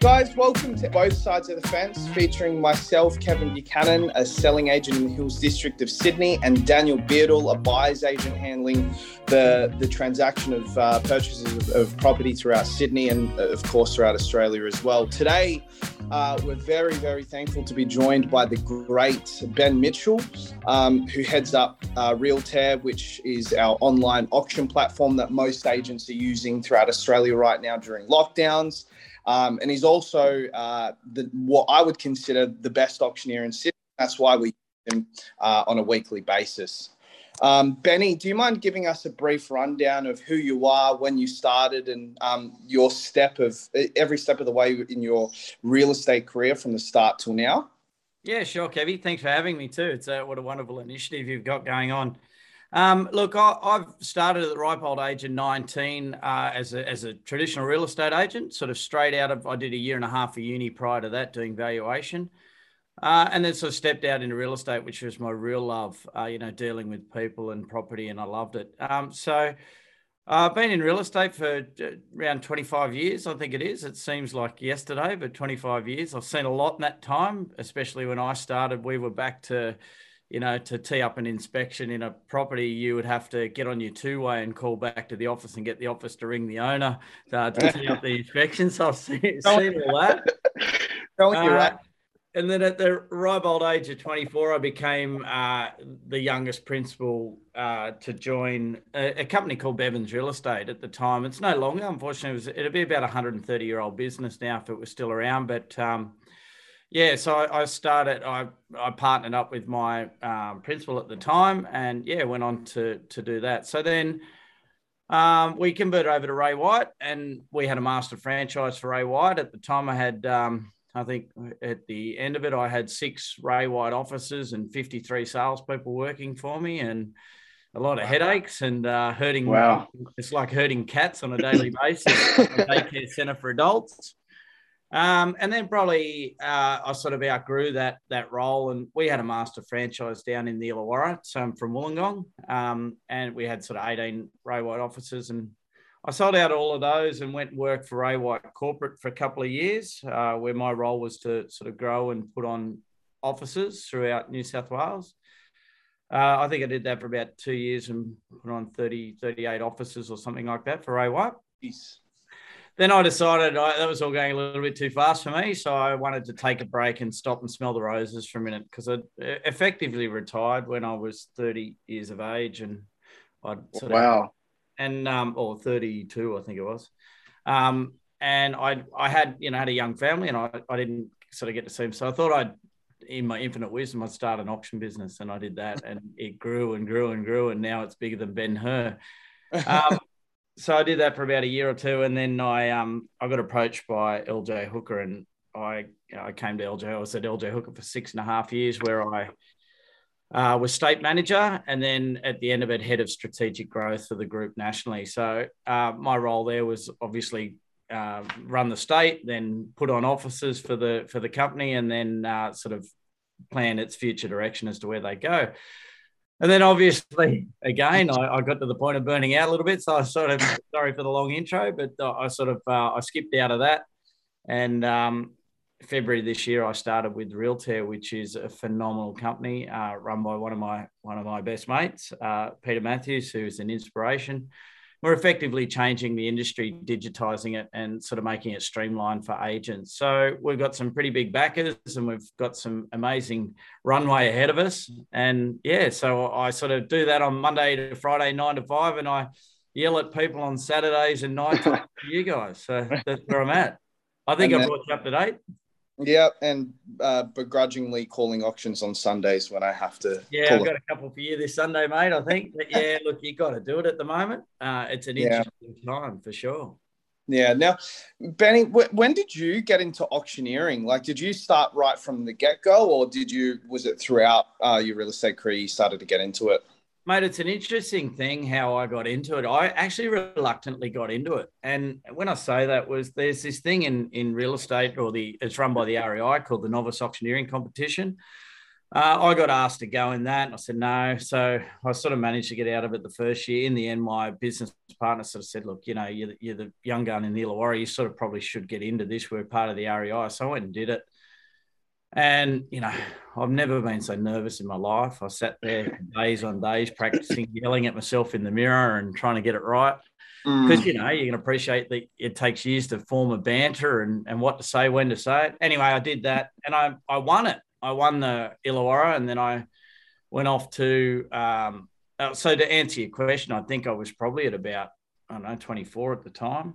Guys, welcome to Both Sides of the Fence, featuring myself, Kevin Buchanan, a selling agent in the Hills District of Sydney, and Daniel Beardall, a buyer's agent handling the, the transaction of uh, purchases of, of, property throughout Sydney and, uh, of course, throughout Australia as well. Today, uh, we're very, very thankful to be joined by the great Ben Mitchell, um, who heads up uh, Realtair, which is our online auction platform that most agents are using throughout Australia right now during lockdowns. Um, and he's also uh, the, what I would consider the best auctioneer in Sydney. That's why we use him uh, on a weekly basis. Um, Benny, do you mind giving us a brief rundown of who you are, when you started, and um, your step of every step of the way in your real estate career from the start till now? Yeah, sure, Kevy. Thanks for having me too. It's a, what a wonderful initiative you've got going on. Um, look, I, have started at the ripe old age of 19 uh, as, a, as a traditional real estate agent, sort of straight out of, I did a year and a half of uni prior to that doing valuation. Uh, and then sort of stepped out into real estate, which was my real love, uh, you know, dealing with people and property, and I loved it. Um, so uh, I've been in real estate for uh, around 25 years, I think it is. It seems like yesterday, but 25 years. I've seen a lot in that time, especially when I started. We were back to you know, to tee up an inspection in a property, you would have to get on your two way and call back to the office and get the office to ring the owner uh, to tee up the inspection. So I've seen, seen all that. Don't uh, right. And then at the ripe old age of 24, I became uh, the youngest principal uh, to join a, a, company called Bevans Real Estate at the time. It's no longer, unfortunately, it was, it'd be about a 130 year old business now if it was still around. But um, yeah, so I, started. I I partnered up with my um, principal at the time, and yeah, went on to to do that. So then um, we converted over to Ray White, and we had a master franchise for Ray White. At the time, I had um, I think at the end of it, I had six Ray White offices and fifty three salespeople working for me, and a lot of headaches and uh, hurting. Wow, it's like hurting cats on a daily basis. daycare center for adults. Um, and then probably uh, I sort of outgrew that that role, and we had a master franchise down in the Illawarra, so I'm from Wollongong, um, and we had sort of 18 Ray White offices, and I sold out all of those and went and worked for Ray White Corporate for a couple of years, uh, where my role was to sort of grow and put on offices throughout New South Wales. Uh, I think I did that for about two years and put on 30, 38 offices or something like that for Ray White. Peace then I decided I, that was all going a little bit too fast for me. So I wanted to take a break and stop and smell the roses for a minute because I effectively retired when I was 30 years of age. And I wow. Of, wow, and, um, or 32, I think it was. Um, and I, I had, you know, had a young family and I, I didn't sort of get to see them. So I thought I'd, in my infinite wisdom, I'd start an auction business. And I did that and it grew and grew and grew. And now it's bigger than Ben Hur. Um, so I did that for about a year or two, and then I um I got approached by LJ Hooker, and I I came to LJ. I was at LJ Hooker for six and a half years, where I uh, was state manager, and then at the end of it, head of strategic growth for the group nationally. So uh, my role there was obviously uh, run the state, then put on offices for the for the company, and then uh, sort of plan its future direction as to where they go. And then obviously, again, I, I, got to the point of burning out a little bit. So I sort of, sorry for the long intro, but I sort of, uh, I skipped out of that. And um, February this year, I started with Realtair, which is a phenomenal company uh, run by one of my, one of my best mates, uh, Peter Matthews, who is an inspiration we're effectively changing the industry, digitizing it, and sort of making it streamlined for agents. So we've got some pretty big backers, and we've got some amazing runway ahead of us. And yeah, so I sort of do that on Monday to Friday, nine to five, and I yell at people on Saturdays and nights for you guys. So that's where I'm at. I think I brought you up to date. Yeah, and uh, begrudgingly calling auctions on Sundays when I have to. Yeah, I've got a couple for you this Sunday, mate. I think. But yeah, look, you got to do it at the moment. Uh, it's an interesting yeah. time for sure. Yeah. Now, Benny, when did you get into auctioneering? Like, did you start right from the get go, or did you? Was it throughout uh, your real estate career you started to get into it? Mate, it's an interesting thing how I got into it. I actually reluctantly got into it. And when I say that was there's this thing in, in real estate or the it's run by the REI called the novice auctioneering competition. Uh, I got asked to go in that. And I said no. So I sort of managed to get out of it the first year. In the end, my business partner sort of said, look, you know, you're, you're the young gun in the Illawarra. You sort of probably should get into this. We're part of the REI. So I went and did it. And, you know, I've never been so nervous in my life. I sat there days on days practicing yelling at myself in the mirror and trying to get it right. Because, mm. you know, you can appreciate that it takes years to form a banter and, and what to say, when to say it. Anyway, I did that and I, I won it. I won the Illawarra and then I went off to. Um, uh, so to answer your question, I think I was probably at about I don't know 24 at the time.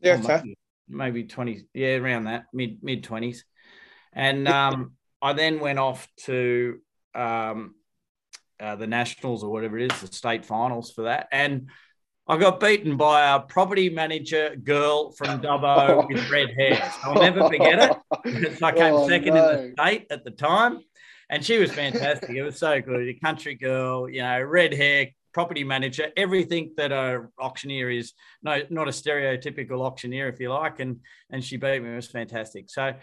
Yeah, okay. maybe, maybe 20. Yeah, around that mid mid 20s, and um, I then went off to um, uh, the nationals or whatever it is, the state finals for that, and I got beaten by a property manager girl from Dubbo with red hair. So I'll never forget it. I came oh, second no. in the state at the time, and she was fantastic. it was so good. A country girl, you know, red hair, property manager, everything that a auctioneer is. No, not a stereotypical auctioneer, if you like. And and she beat me. It was fantastic. So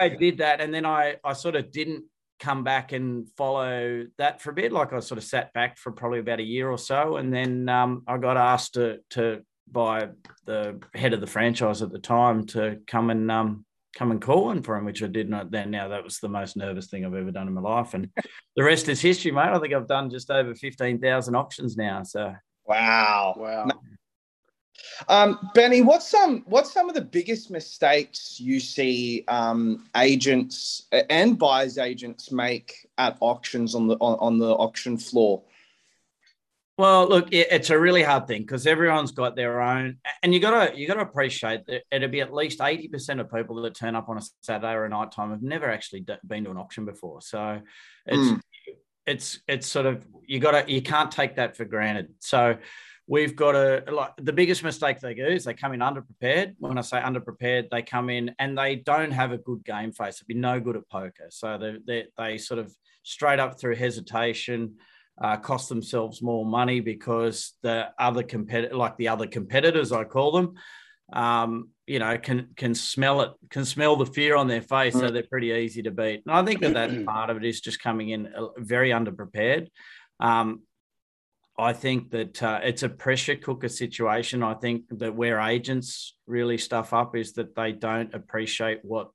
I did that, and then I I sort of didn't come back and follow that for a bit. Like I sort of sat back for probably about a year or so, and then um, I got asked to to by the head of the franchise at the time to come and um, come and call in for him, which I did not then. Now that was the most nervous thing I've ever done in my life, and the rest is history, mate. I think I've done just over fifteen thousand auctions now. So wow, wow. Um, Benny, what's some what's some of the biggest mistakes you see um, agents and buyers agents make at auctions on the on, on the auction floor? Well, look, it's a really hard thing because everyone's got their own, and you gotta you gotta appreciate that it'll be at least eighty percent of people that turn up on a Saturday or a night time have never actually been to an auction before. So it's mm. it's it's sort of you gotta you can't take that for granted. So we've got a like the biggest mistake they do is they come in underprepared. When I say underprepared, they come in and they don't have a good game face. They'd be no good at poker, so they they, they sort of straight up through hesitation. Uh, cost themselves more money because the other competitor, like the other competitors, I call them, um, you know, can can smell it, can smell the fear on their face, so mm. they're pretty easy to beat. And I think that that part of it is just coming in uh, very underprepared. Um, I think that uh, it's a pressure cooker situation. I think that where agents really stuff up is that they don't appreciate what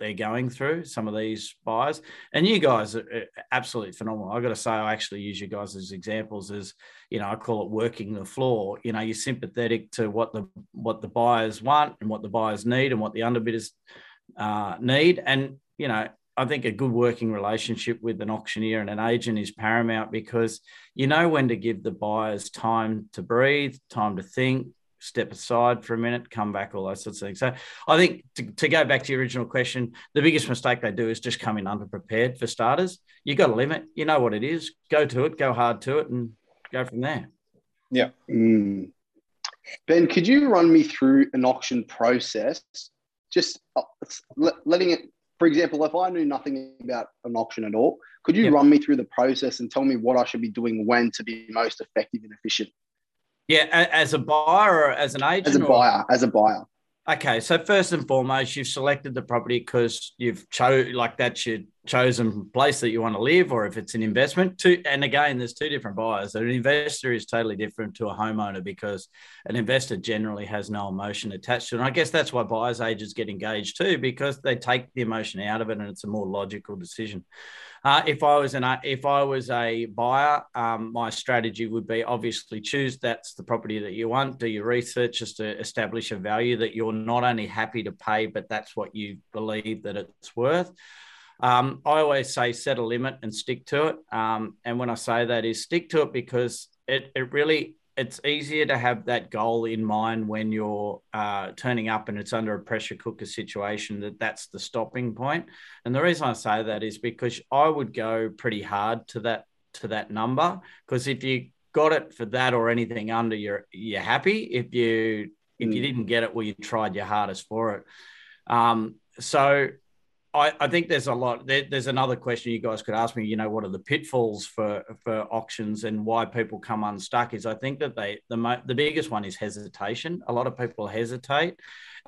they're going through, some of these buyers. And you guys are absolutely phenomenal. I've got to say, I actually use you guys as examples as, you know, I call it working the floor. You know, you're sympathetic to what the what the buyers want and what the buyers need and what the underbidders uh, need. And, you know, I think a good working relationship with an auctioneer and an agent is paramount because you know when to give the buyers time to breathe, time to think, step aside for a minute, come back, all those sorts of things. So I think to, to go back to your original question, the biggest mistake they do is just come in underprepared for starters. You got a limit, you know what it is, go to it, go hard to it, and go from there. Yeah. Mm. Ben, could you run me through an auction process? Just uh, letting it for example, if I knew nothing about an auction at all, could you yep. run me through the process and tell me what I should be doing when to be most effective and efficient? Yeah, as a buyer or as an agent? As a buyer, as a buyer. Okay, so first and foremost, you've selected the property because you've chose like that's your chosen place that you want to live, or if it's an investment. To and again, there's two different buyers. An investor is totally different to a homeowner because an investor generally has no emotion attached to it. And I guess that's why buyers agents get engaged too, because they take the emotion out of it and it's a more logical decision. Uh, if I was an if I was a buyer, um, my strategy would be obviously choose that's the property that you want. Do your research just to establish a value that you're not only happy to pay, but that's what you believe that it's worth. Um, I always say set a limit and stick to it. Um, and when I say that is stick to it because it, it really it's easier to have that goal in mind when you're uh, turning up and it's under a pressure cooker situation that that's the stopping point. and the reason i say that is because i would go pretty hard to that to that number because if you got it for that or anything under you're you're happy if you if you mm. didn't get it well you tried your hardest for it um, so I, I think there's a lot. There, there's another question you guys could ask me. You know, what are the pitfalls for for auctions and why people come unstuck? Is I think that they the the biggest one is hesitation. A lot of people hesitate,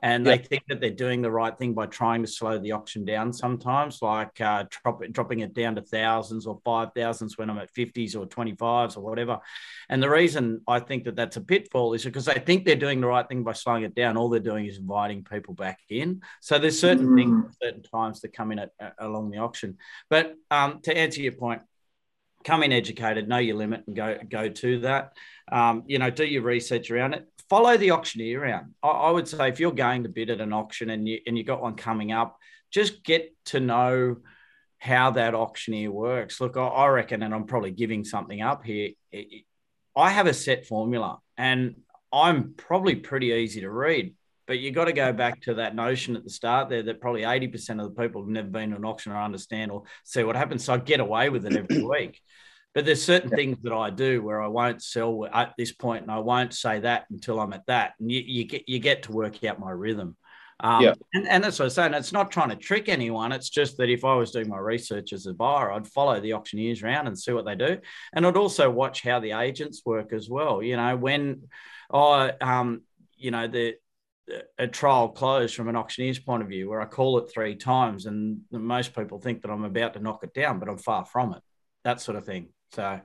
and they think that they're doing the right thing by trying to slow the auction down sometimes, like uh, drop dropping it down to thousands or five thousands when I'm at 50s or 25s or whatever. And the reason I think that that's a pitfall is because they think they're doing the right thing by slowing it down. All they're doing is inviting people back in. So there's certain mm. things, certain times that come in at, uh, along the auction. But um, to answer your point, come in educated, know your limit, and go go to that. Um, you know, do your research around it follow the auctioneer around. I, I, would say if you're going to bid at an auction and you and you got one coming up, just get to know how that auctioneer works. Look, I, I reckon, and I'm probably giving something up here. It, I have a set formula, and I'm probably pretty easy to read. But you got to go back to that notion at the start there that probably 80% of the people have never been to an auction or understand or see what happens. So I get away with it every week. But there's certain yeah. things that I do where I won't sell at this point, and I won't say that until I'm at that. And you, you get you get to work out my rhythm. Um, yeah. and, and that's what I'm saying. It's not trying to trick anyone. It's just that if I was doing my research as a buyer, I'd follow the auctioneers around and see what they do. And I'd also watch how the agents work as well. You know, when I, um, you know, the, a trial closed from an auctioneer's point of view where I call it three times and most people think that I'm about to knock it down, but I'm far from it. That sort of thing. So,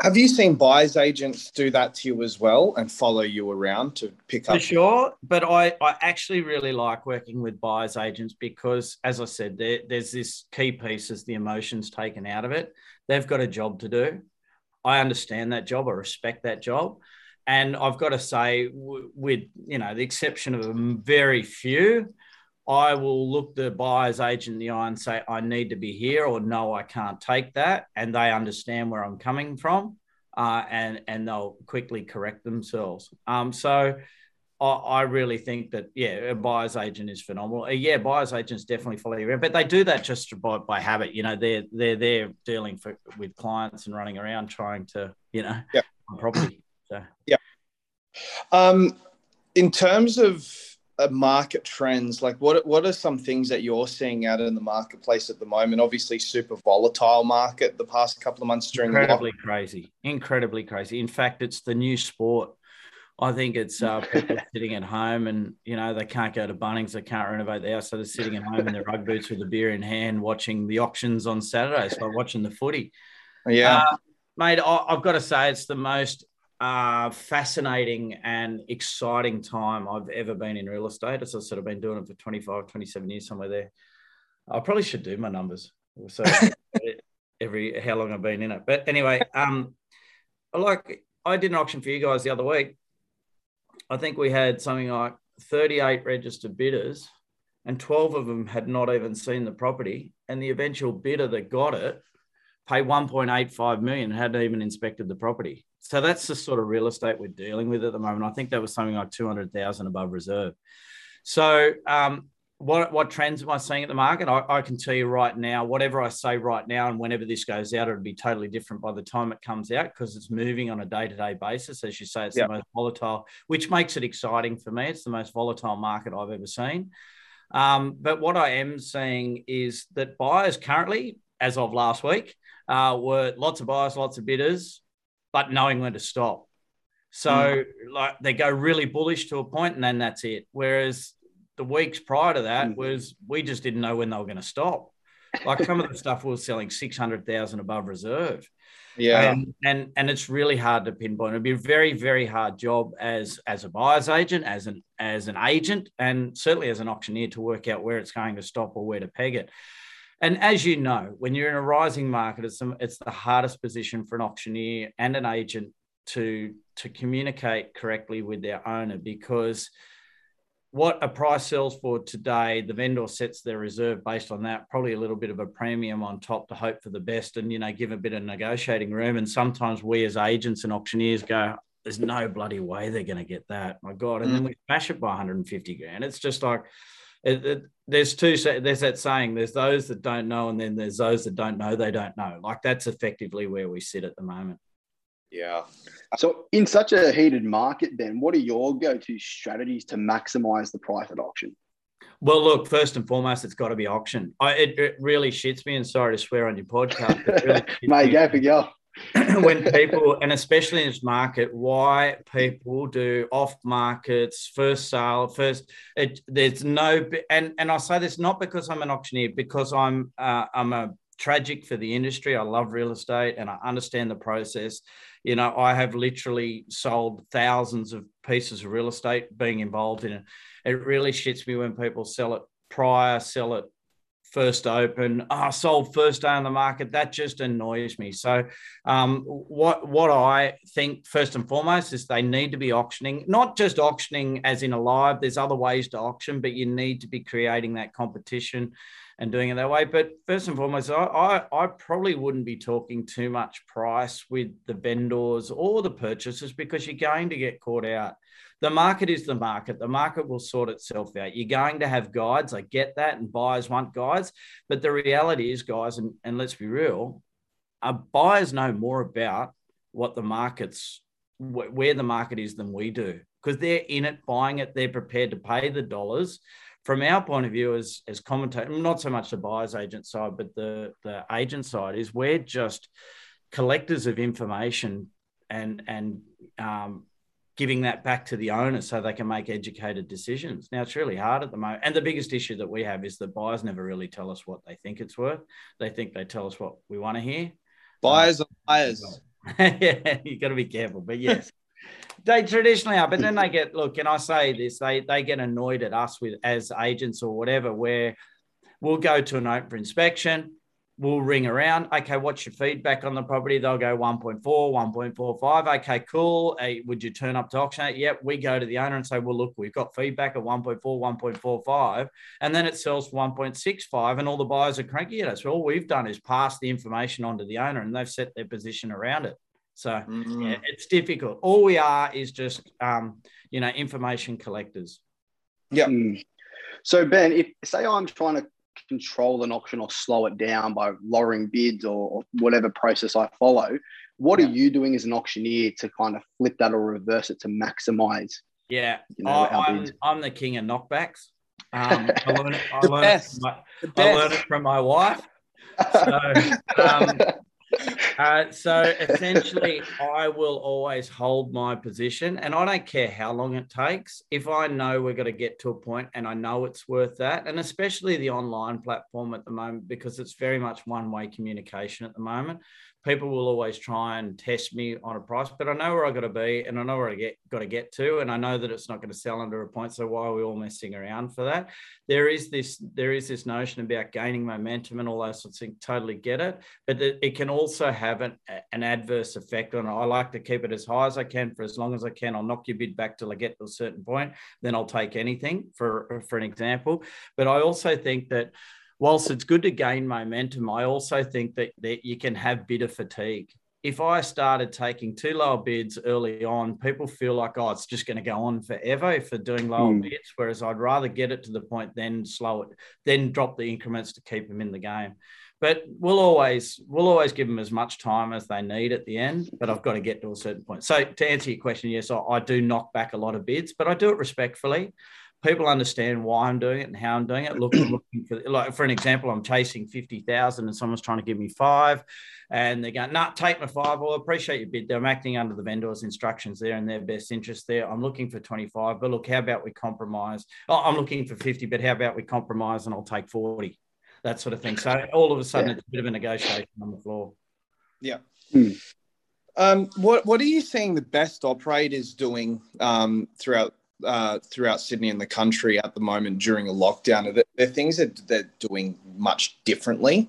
have you seen buyers agents do that to you as well and follow you around to pick up? For sure, but I, I actually really like working with buyers agents because, as I said, there, there's this key piece is the emotions taken out of it. They've got a job to do. I understand that job. I respect that job. And I've got to say, with you know the exception of a very few, I will look the buyer's agent in the eye and say, I need to be here, or no, I can't take that. And they understand where I'm coming from uh, and, and they'll quickly correct themselves. Um, so I, I, really think that, yeah, a buyer's agent is phenomenal. Uh, yeah, buyer's agents definitely follow you around, but they do that just by, by habit. You know, they're, they're, they're dealing for, with clients and running around trying to, you know, yeah. property. So, yeah. Um, in terms of, uh, market trends like what what are some things that you're seeing out in the marketplace at the moment? Obviously super volatile market the past couple of months during incredibly crazy. Incredibly crazy. In fact it's the new sport. I think it's uh, people sitting at home and you know they can't go to Bunnings, they can't renovate the house, so they're sitting at home in their ugg boots with a beer in hand, watching the auctions on Saturdays, so watching the footy. Yeah, uh, mate, I, I've got to say it's the most uh, fascinating and exciting time I've ever been in real estate. As I said, I've been doing it for 25, 27 years, somewhere there. I probably should do my numbers. So every how long I've been in it. But anyway, um, like I did an auction for you guys the other week. I think we had something like 38 registered bidders, and 12 of them had not even seen the property. And the eventual bidder that got it paid 1.85 million and hadn't even inspected the property. So that's the sort of real estate we're dealing with at the moment. I think that was something like 200,000 above reserve. So, um, what, what trends am I seeing at the market? I, I, can tell you right now, whatever I say right now, and whenever this goes out, it'll be totally different by the time it comes out because it's moving on a day to day basis. As you say, it's the most volatile, which makes it exciting for me. It's the most volatile market I've ever seen. Um, but what I am seeing is that buyers currently, as of last week, uh, were lots of buyers, lots of bidders, but knowing when to stop. So mm. like they go really bullish to a point and then that's it. Whereas the weeks prior to that mm. was we just didn't know when they were going to stop. Like some of the stuff we were selling 600,000 above reserve. Yeah. And, and and it's really hard to pinpoint. It'd be a very, very hard job as as a buyer's agent, as an as an agent, and certainly as an auctioneer to work out where it's going to stop or where to peg it. And as you know, when you're in a rising market, it's, it's the hardest position for an auctioneer and an agent to, to communicate correctly with their owner because what a price sells for today, the vendor sets their reserve based on that, probably a little bit of a premium on top to hope for the best and, you know, give a bit of negotiating room. And sometimes we as agents and auctioneers go, there's no bloody way they're going to get that. My God. And mm. then we smash it by 150 grand. It's just like, it, it, there's two there's that saying there's those that don't know and then there's those that don't know they don't know like that's effectively where we sit at the moment yeah so in such a heated market then what are your go-to strategies to maximize the price at auction Well, look, first and foremost, it's got to be auction. I, it, it, really shits me, and sorry to swear on your podcast. Really Mate, go for go. when people, and especially in this market, why people do off markets, first sale, first. It, there's no, and and I say this not because I'm an auctioneer, because I'm uh, I'm a tragic for the industry. I love real estate and I understand the process. You know, I have literally sold thousands of pieces of real estate being involved in it. It really shits me when people sell it prior, sell it first open. Oh, sold first day on the market. That just annoys me. So, um, what what I think first and foremost is they need to be auctioning, not just auctioning as in a live. There's other ways to auction, but you need to be creating that competition and doing it that way. But first and foremost, I, I, I, probably wouldn't be talking too much price with the vendors or the purchasers because you're going to get caught out. The market is the market. The market will sort itself out. You're going to have guides. I get that, and buyers want guides. But the reality is, guys, and, and let's be real, buyers know more about what the market's where the market is than we do because they're in it, buying it. They're prepared to pay the dollars from our point of view as as commentator, not so much the buyer's agent side, but the the agent side is we're just collectors of information and and um, giving that back to the owner so they can make educated decisions. Now it's really hard at the moment, and the biggest issue that we have is that buyers never really tell us what they think it's worth. They think they tell us what we want to hear. Buyers are buyers. yeah, you got to be careful, but yes they traditionally are, but then they get look, and I say this, they they get annoyed at us with as agents or whatever, where we'll go to an open inspection, we'll ring around. Okay, what's your feedback on the property? They'll go 1.4, 1.45. Okay, cool. Hey, would you turn up to auction? Yep. We go to the owner and say, well, look, we've got feedback at 1.4, 1.45. And then it sells for 1.65 and all the buyers are cranky at us. So all we've done is pass the information on to the owner and they've set their position around it. So mm-hmm. yeah, it's difficult. All we are is just um, you know information collectors. Yeah. Mm. So Ben, if say I'm trying to control an auction or slow it down by lowering bids or, or whatever process I follow, what yeah. are you doing as an auctioneer to kind of flip that or reverse it to maximize? Yeah, you know, I, am I'm, I'm the king of knockbacks. Um, I learned, I, learned my, I learned it from my wife. So, um, uh, so essentially, I will always hold my position, and I don't care how long it takes. If I know we're going to get to a point, and I know it's worth that, and especially the online platform at the moment, because it's very much one-way communication at the moment people will always try and test me on a price, but I know where I got to be and I know where I get got to get to, and I know that it's not going to sell under a point. So why are we all messing around for that? There is this there is this notion about gaining momentum and all those sorts of things. Totally get it, but it can also have an, an adverse effect on it. I like to keep it as high as I can for as long as I can. I'll knock your bid back till I get to a certain point, then I'll take anything for for an example. But I also think that whilst it's good to gain momentum, I also think that, that you can have bidder fatigue. If I started taking too low bids early on, people feel like, oh, it's just going to go on forever if they're doing lower mm. bids. Whereas I'd rather get it to the point, then slow it, then drop the increments to keep them in the game. But we'll always we'll always give them as much time as they need at the end. But I've got to get to a certain point. So to answer your question, yes, I, I do knock back a lot of bids, but I do it respectfully people understand why I'm doing it and how I'm doing it. Look, looking for like for an example, I'm chasing fifty thousand, and someone's trying to give me five, and they're going, "Nah, take my five. Well, I appreciate your bid. I'm acting under the vendor's instructions there and their best interest there. I'm looking for twenty five, but look, how about we compromise? Oh, I'm looking for fifty, but how about we compromise and I'll take forty? That sort of thing. So all of a sudden, yeah. it's a bit of a negotiation on the floor. Yeah. Hmm. Um, what what are you seeing the best operators doing um, throughout uh, throughout Sydney and the country at the moment during a lockdown? Are there, are there things that they're doing much differently?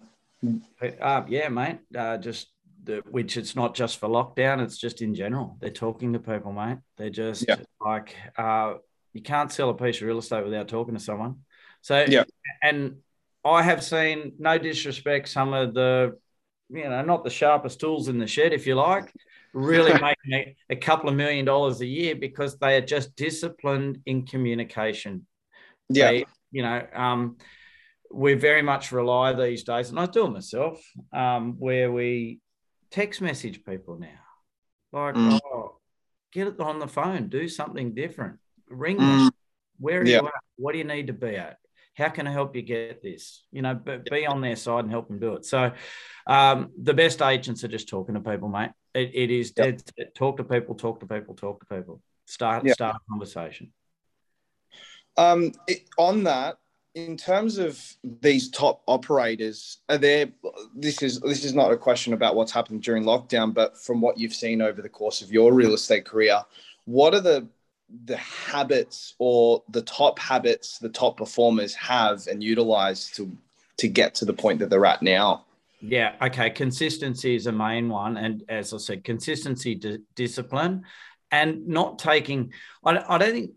Uh, yeah, mate. Uh, just the, which it's not just for lockdown; it's just in general. They're talking to people, mate. They're just yeah. like uh, you can't sell a piece of real estate without talking to someone. So yeah, and I have seen no disrespect some of the you know not the sharpest tools in the shed, if you like really making a, a, couple of million dollars a year because they are just disciplined in communication. Yeah. They, you know, um, we very much rely these days, and I do it myself, um, where we text message people now. Like, mm. oh, get it on the phone, do something different, ring mm. them. Where are yeah. you at? What do you need to be at? How can I help you get this? You know, but be on their side and help them do it. So, um, the best agents are just talking to people, mate. It, it is dead. Talk to people. Talk to people. Talk to people. Start start a conversation. Um, it, on that, in terms of these top operators, are there? This is this is not a question about what's happened during lockdown, but from what you've seen over the course of your real estate career, what are the the habits or the top habits the top performers have and utilize to to get to the point that they're at now? Yeah. Okay. Consistency is a main one, and as I said, consistency, d- discipline, and not taking. I, I don't think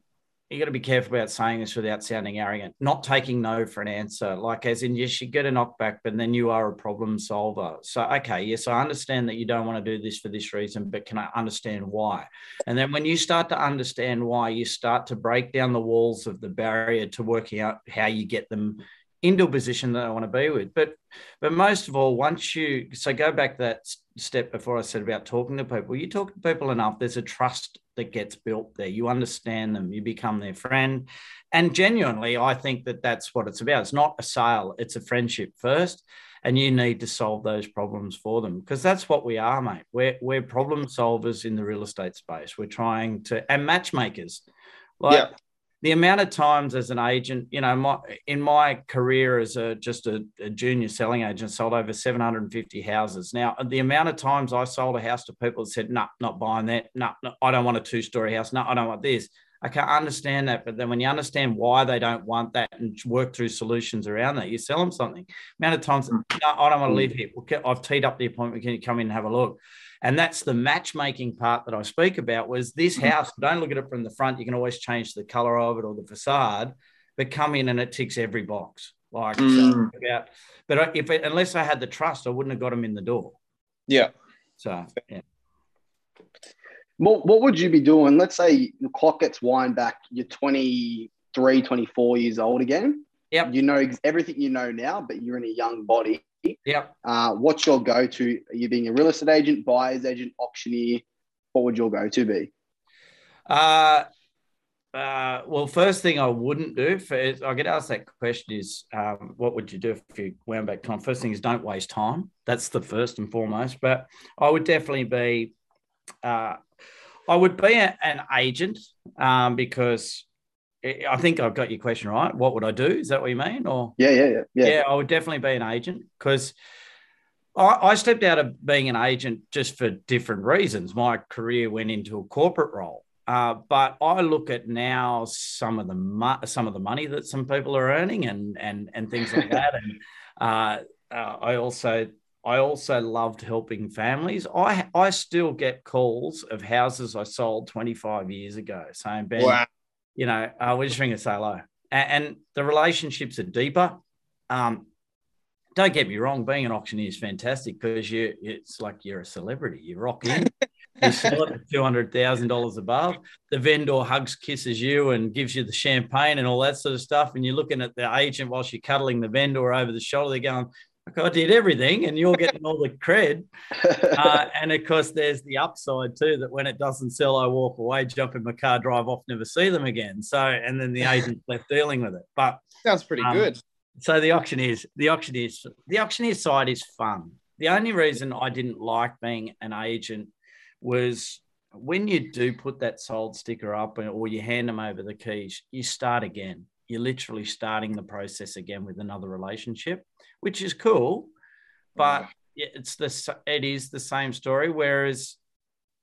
you got to be careful about saying this without sounding arrogant. Not taking no for an answer, like as in yes, you get a knockback, but then you are a problem solver. So okay, yes, I understand that you don't want to do this for this reason, but can I understand why? And then when you start to understand why, you start to break down the walls of the barrier to working out how you get them into a position that I want to be with. But but most of all, once you so go back that step before I said about talking to people, you talk to people enough, there's a trust that gets built there. You understand them, you become their friend. And genuinely, I think that that's what it's about. It's not a sale, it's a friendship first. And you need to solve those problems for them because that's what we are, mate. We're, we're problem solvers in the real estate space. We're trying to, and matchmakers. Like, yeah the amount of times as an agent, you know, my, in my career as a just a, a, junior selling agent, sold over 750 houses. Now, the amount of times I sold a house to people that said, "No, nah, not buying that. No, nah, I don't want a two-story house. No, I don't want this." I can't understand that, but then when you understand why they don't want that and work through solutions around that, you sell them something. The amount of times, mm. no, I don't want to mm. live here. I've teed up the appointment. Can you come in and have a look? And that's the matchmaking part that I speak about was this mm-hmm. house, don't look at it from the front. You can always change the color of it or the facade, but come in and it ticks every box. Like mm. so about, but if it, unless I had the trust, I wouldn't have got them in the door. Yeah. So yeah. What, what would you be doing? Let's say the clock gets wind back, you're 23, 24 years old again. Yep. You know everything you know now, but you're in a young body. Yep. Uh, what's your go to? Are you being a real estate agent, buyer's agent, auctioneer? What would your go to be? Uh, uh, well, first thing I wouldn't do for is, I get asked that question is um, what would you do if you wound back time? First thing is don't waste time. That's the first and foremost. But I would definitely be, uh, I would be a, an agent um, because I think I've got your question right. What would I do? Is that what you mean? Or yeah, yeah, yeah, yeah. Yeah, I would definitely be an agent because I, I stepped out of being an agent just for different reasons. My career went into a corporate role. Uh, but I look at now some of the mo- some of the money that some people are earning and and and things like that. And uh, uh, I also I also loved helping families. I I still get calls of houses I sold 25 years ago saying, Ben, wow you know, uh, we're just ringing to say hello. And, and the relationships are deeper. Um, don't get me wrong, being an auctioneer is fantastic because you it's like you're a celebrity. You rock in, you sell it at two hundred thousand dollars above. The vendor hugs, kisses you, and gives you the champagne and all that sort of stuff. And you're looking at the agent while she's cuddling the vendor over the shoulder. They're going, I did everything, and you're getting all the cred. Uh, and of course, there's the upside too that when it doesn't sell, I walk away, jump in my car, drive off, never see them again. So, and then the agent's left dealing with it. But sounds pretty um, good. So the auctioneers, the auctioneers, the auctioneer side is fun. The only reason I didn't like being an agent was when you do put that sold sticker up or you hand them over the keys, you start again. You're literally starting the process again with another relationship which is cool, but it's the it is the same story. Whereas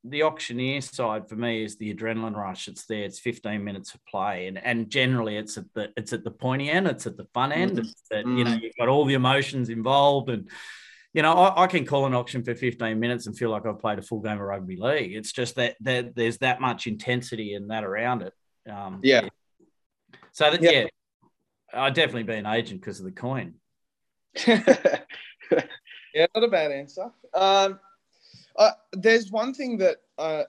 the auctioneer side for me is the adrenaline rush. It's there. It's 15 minutes of play, and and generally it's at the it's at the pointy end. It's at the fun end. Mm. It's that mm. you know mm. you've got all the emotions involved, and you know I, I, can call an auction for 15 minutes and feel like I've played a full game of rugby league. It's just that that there's that much intensity and that around it. Um, yeah. yeah. So that yeah. yeah, I'd definitely be an agent because of the coin. yeah, not a bad answer. Um, uh, there's one thing that, uh,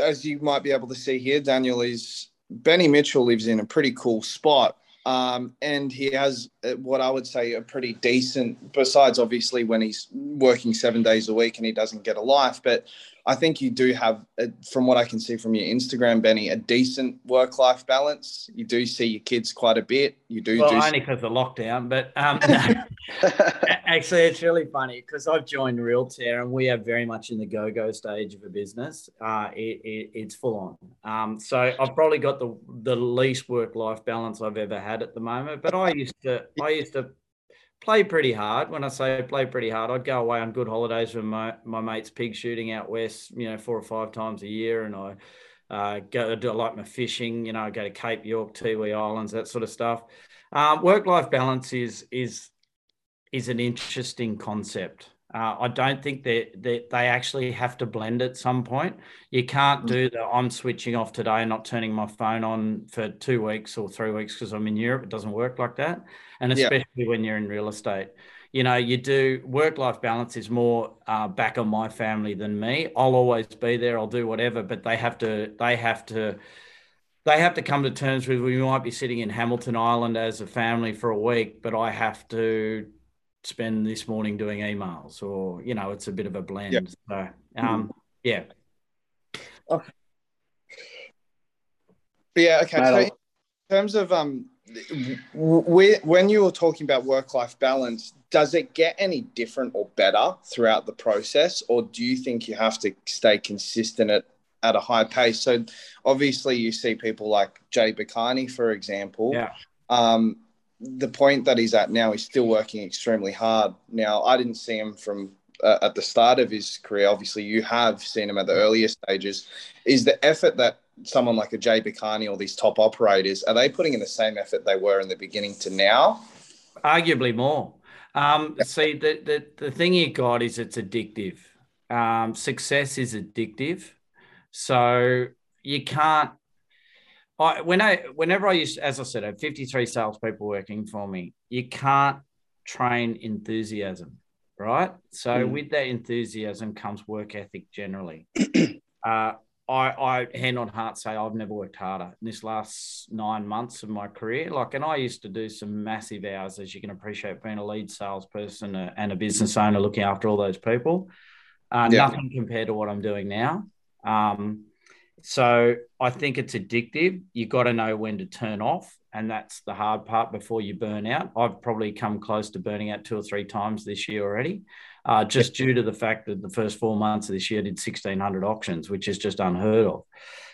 as you might be able to see here, Daniel, is Benny Mitchell lives in a pretty cool spot. Um, and he has uh, what I would say a pretty decent, besides obviously when he's working seven days a week and he doesn't get a life, but I think you do have, from what I can see from your Instagram, Benny, a decent work-life balance. You do see your kids quite a bit. You do. Well, do only because of lockdown, but um, actually, it's really funny because I've joined Realtair and we are very much in the go-go stage of a business. Uh, it, it, it's full on. Um, so I've probably got the the least work-life balance I've ever had at the moment. But I used to, I used to play pretty hard. When I say play pretty hard, I'd go away on good holidays with my, my mates pig shooting out west, you know, four or five times a year. And I uh, go do like my fishing, you know, I go to Cape York, Tiwi Islands, that sort of stuff. Um, work life balance is is is an interesting concept. Uh, I don't think that, that they actually have to blend at some point. You can't do the I'm switching off today and not turning my phone on for two weeks or three weeks because I'm in Europe. It doesn't work like that. And especially yeah. when you're in real estate. You know, you do work life balance is more uh, back on my family than me. I'll always be there. I'll do whatever, but they have to, they have to, they have to come to terms with we might be sitting in Hamilton Island as a family for a week, but I have to spend this morning doing emails or you know it's a bit of a blend. Yep. so um yeah. Okay. yeah okay. So in terms of um when you were talking about work-life balance does it get any different or better throughout the process? Or do you think you have to stay consistent at, at a high pace? So obviously you see people like jay Bacani, for example. Yeah. Um, the point that he's at now, he's still working extremely hard. Now, I didn't see him from uh, at the start of his career. Obviously, you have seen him at the earlier stages. Is the effort that someone like a Jay Bacani or these top operators are they putting in the same effort they were in the beginning to now? Arguably more. Um, see, the, the the thing you got is it's addictive. Um, success is addictive, so you can't I when I whenever I used, as I said, I have 53 salespeople working for me. You can't train enthusiasm, right? So mm. with that enthusiasm comes work ethic generally. uh, I, I hand on heart say I've never worked harder in this last nine months of my career. Like, and I used to do some massive hours, as you can appreciate, being a lead salesperson and a business owner, looking after all those people. Uh, yeah. Nothing compared to what I'm doing now. Um, so I think it's addictive. You've got to know when to turn off. And that's the hard part before you burn out. I've probably come close to burning out two or three times this year already, uh, just due to the fact that the first four months of this year I did 1,600 auctions, which is just unheard of.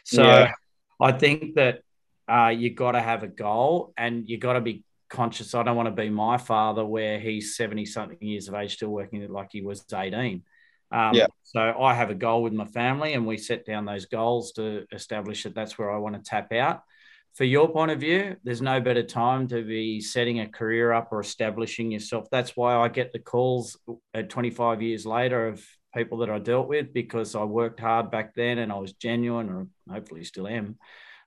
So yeah. I think that uh, you got to have a goal and you've got to be conscious. I don't want to be my father where he's 70 something years of age still working like he was 18. Um, yeah. So I have a goal with my family, and we set down those goals to establish that that's where I want to tap out. For your point of view, there's no better time to be setting a career up or establishing yourself. That's why I get the calls at 25 years later of people that I dealt with because I worked hard back then and I was genuine, or hopefully still am.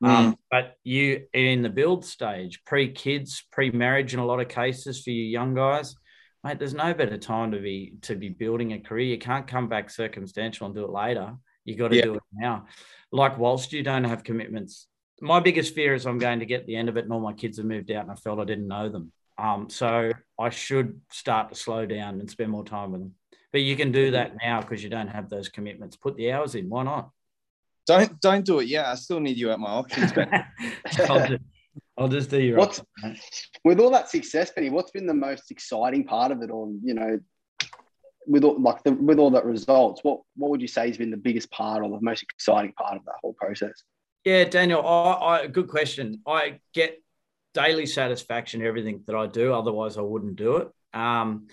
Mm. Um, but you in the build stage, pre kids, pre marriage, in a lot of cases for you young guys, mate, there's no better time to be to be building a career. You can't come back circumstantial and do it later. You got to yeah. do it now. Like whilst you don't have commitments, my biggest fear is I'm going to get the end of it and all my kids have moved out and I felt I didn't know them. Um, so I should start to slow down and spend more time with them. But you can do that now because you don't have those commitments. Put the hours in. Why not? Don't don't do it. Yeah, I still need you at my auctions. I'll just do your. What's with all that success, Benny? What's been the most exciting part of it, or you know, with all like the, with all that results? What what would you say has been the biggest part or the most exciting part of that whole process? Yeah, Daniel, I, I good question. I get daily satisfaction in everything that I do. Otherwise, I wouldn't do it. Um,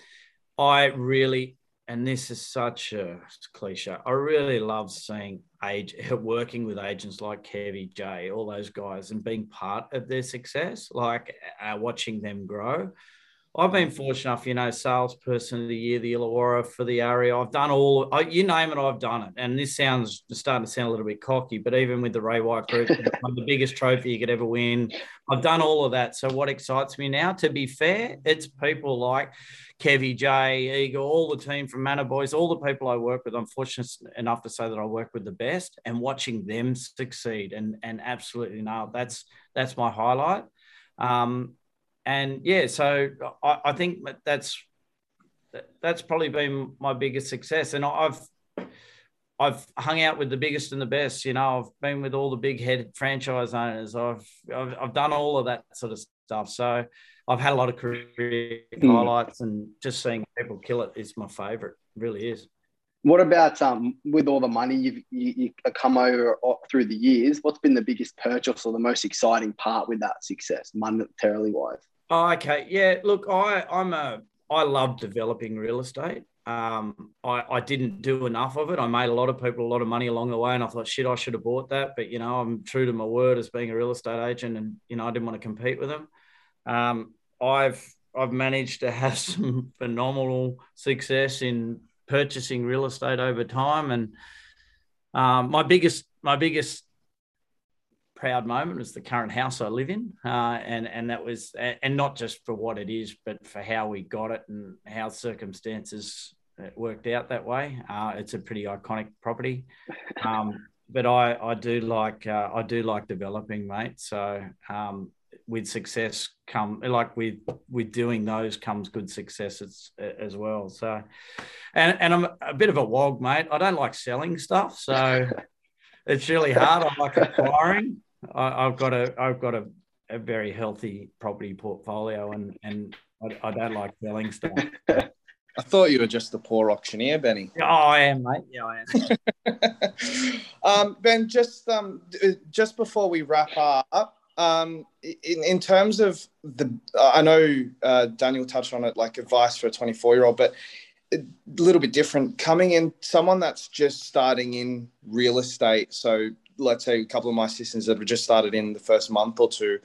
I really and this is such a cliche. I really love seeing age working with agents like Kevy J, all those guys, and being part of their success, like uh, watching them grow. I've been fortunate enough, you know, salesperson of the year, the Illawarra for the area. I've done all, you name it, I've done it. And this sounds starting to sound a little bit cocky, but even with the Ray White Group, the biggest trophy you could ever win. I've done all of that. So what excites me now? To be fair, it's people like Kevy J, Eagle, all the team from Manor Boys, all the people I work with. I'm fortunate enough to say that I work with the best, and watching them succeed and and absolutely nail that's that's my highlight. Um, and yeah, so I, I think that's that's probably been my biggest success. And I've I've hung out with the biggest and the best. You know, I've been with all the big head franchise owners. I've I've, I've done all of that sort of stuff. So I've had a lot of career mm. highlights, and just seeing people kill it is my favourite. really is. What about um, with all the money you've you, you come over through the years? What's been the biggest purchase or the most exciting part with that success, monetarily wise? Oh, okay, yeah. Look, I I'm a I love developing real estate. Um, I, I didn't do enough of it. I made a lot of people a lot of money along the way, and I thought, shit, I should have bought that. But you know, I'm true to my word as being a real estate agent, and you know, I didn't want to compete with them. Um, I've I've managed to have some phenomenal success in purchasing real estate over time, and um, my biggest my biggest proud moment is the current house I live in, uh, and and that was and not just for what it is, but for how we got it and how circumstances worked out that way. Uh, it's a pretty iconic property, um, but I I do like uh, I do like developing, mate. So um, with success come like with with doing those comes good success as, as well. So, and and I'm a bit of a wog, mate. I don't like selling stuff, so. it's really hard. I like acquiring. I, have got a I've got a, a very healthy property portfolio, and and I, I don't like selling stuff. I thought you were just a poor auctioneer, Benny. Oh, I am, mate. Yeah, I am. um, ben, just um, just before we wrap up, um, in, in terms of the, I know uh, Daniel touched on it, like advice for a 24 year old, but a little bit different. Coming in, someone that's just starting in real estate, so let's say a couple of my assistants that have just started in the first month or two,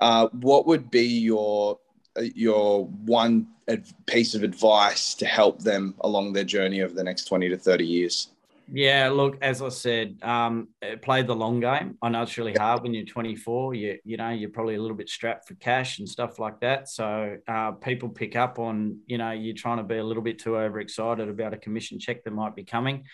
uh, what would be your your one piece of advice to help them along their journey over the next 20 to 30 years? Yeah, look, as I said, um, play the long game. I know it's really hard when you're 24. You you know you're probably a little bit strapped for cash and stuff like that. So uh, people pick up on you know you're trying to be a little bit too overexcited about a commission check that might be coming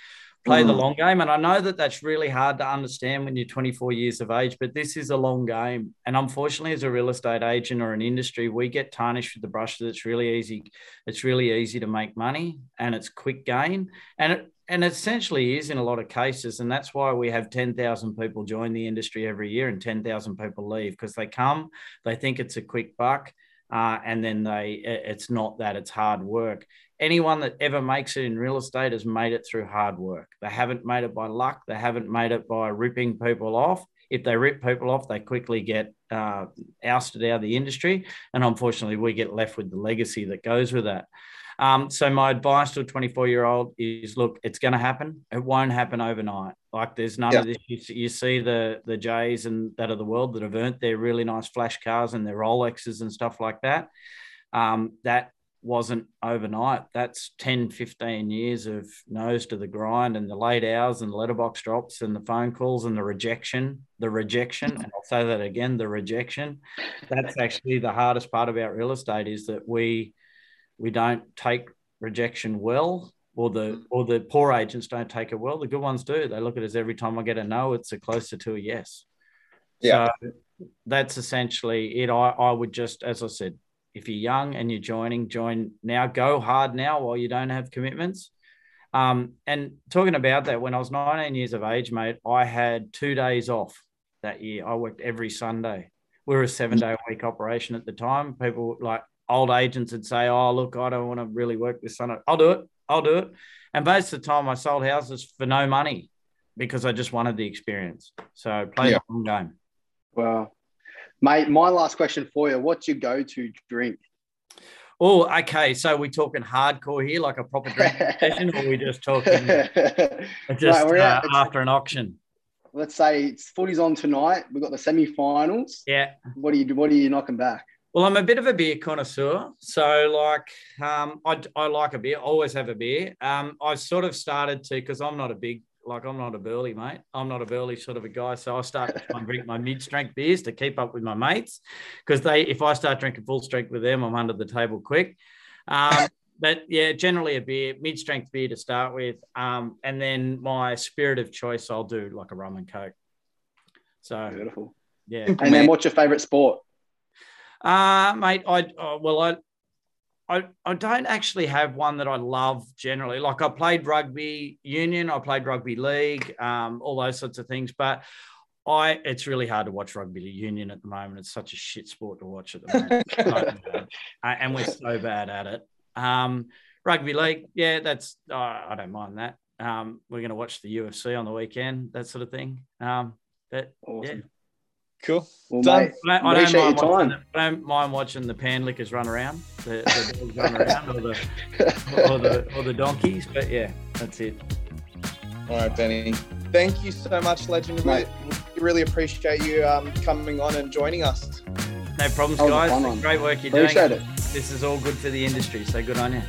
play mm. the long game. And I know that that's really hard to understand when you're 24 years of age, but this is a long game. And unfortunately, as a real estate agent or an industry, we get tarnished with the brush that it's really easy. It's really easy to make money and it's quick gain. And it, and essentially is in a lot of cases. And that's why we have 10,000 people join the industry every year and 10,000 people leave because they come, they think it's a quick buck. Uh, and then they, it's not that, it's hard work anyone that ever makes it in real estate has made it through hard work. They haven't made it by luck. They haven't made it by ripping people off. If they rip people off, they quickly get uh, ousted out of the industry. And unfortunately, we get left with the legacy that goes with that. Um, so my advice to a 24 year old is look, it's going to happen. It won't happen overnight. Like there's none yeah. of this. You, see the the Jays and that of the world that have earned their really nice flash cars and their Rolexes and stuff like that. Um, that wasn't overnight. That's 10, 15 years of nose to the grind and the late hours and the letterbox drops and the phone calls and the rejection, the rejection. And I'll say that again, the rejection. That's actually the hardest part about real estate is that we we don't take rejection well or the or the poor agents don't take it well. The good ones do. They look at us every time I get a no, it's a closer to a yes. Yeah. So that's essentially it. I, I would just, as I said, if you're young and you're joining, join now. Go hard now while you don't have commitments. Um, and talking about that, when I was 19 years of age, mate, I had two days off that year. I worked every Sunday. We were a seven day a week operation at the time. People like old agents would say, Oh, look, I don't want to really work this Sunday. I'll do it. I'll do it. And most of the time, I sold houses for no money because I just wanted the experience. So play yeah. the long game. Wow. Mate, my last question for you: What's your go-to drink? Oh, okay. So we're talking hardcore here, like a proper drink session, or we just talking just uh, after an auction? Let's say it's footy's on tonight. We've got the semi-finals. Yeah. What are you? What are you knocking back? Well, I'm a bit of a beer connoisseur, so like um, I, I like a beer. Always have a beer. Um, I sort of started to because I'm not a big like I'm not a burly mate. I'm not a burly sort of a guy. So I start to try and drink my mid-strength beers to keep up with my mates. Because they if I start drinking full strength with them, I'm under the table quick. Um, but yeah, generally a beer, mid-strength beer to start with. Um, and then my spirit of choice, I'll do like a rum and coke. So beautiful. Yeah. And then what's your favorite sport? Uh, mate, I oh, well, I I, I don't actually have one that I love generally. Like I played rugby union, I played rugby league, um, all those sorts of things. But I, it's really hard to watch rugby union at the moment. It's such a shit sport to watch at the moment, and we're so bad at it. Um, rugby league, yeah, that's uh, I don't mind that. Um, we're going to watch the UFC on the weekend, that sort of thing. Um, but awesome. yeah. Cool. Well, Done. Mate, I, don't, I, don't mind watching, I don't mind watching the pan lickers run around, the, the dogs run around, or the, or the or the donkeys. But yeah, that's it. All right, Benny. Thank you so much, Legend. We really appreciate you um, coming on and joining us. No problems, guys. Great work you're appreciate doing. It. This is all good for the industry, so good on you.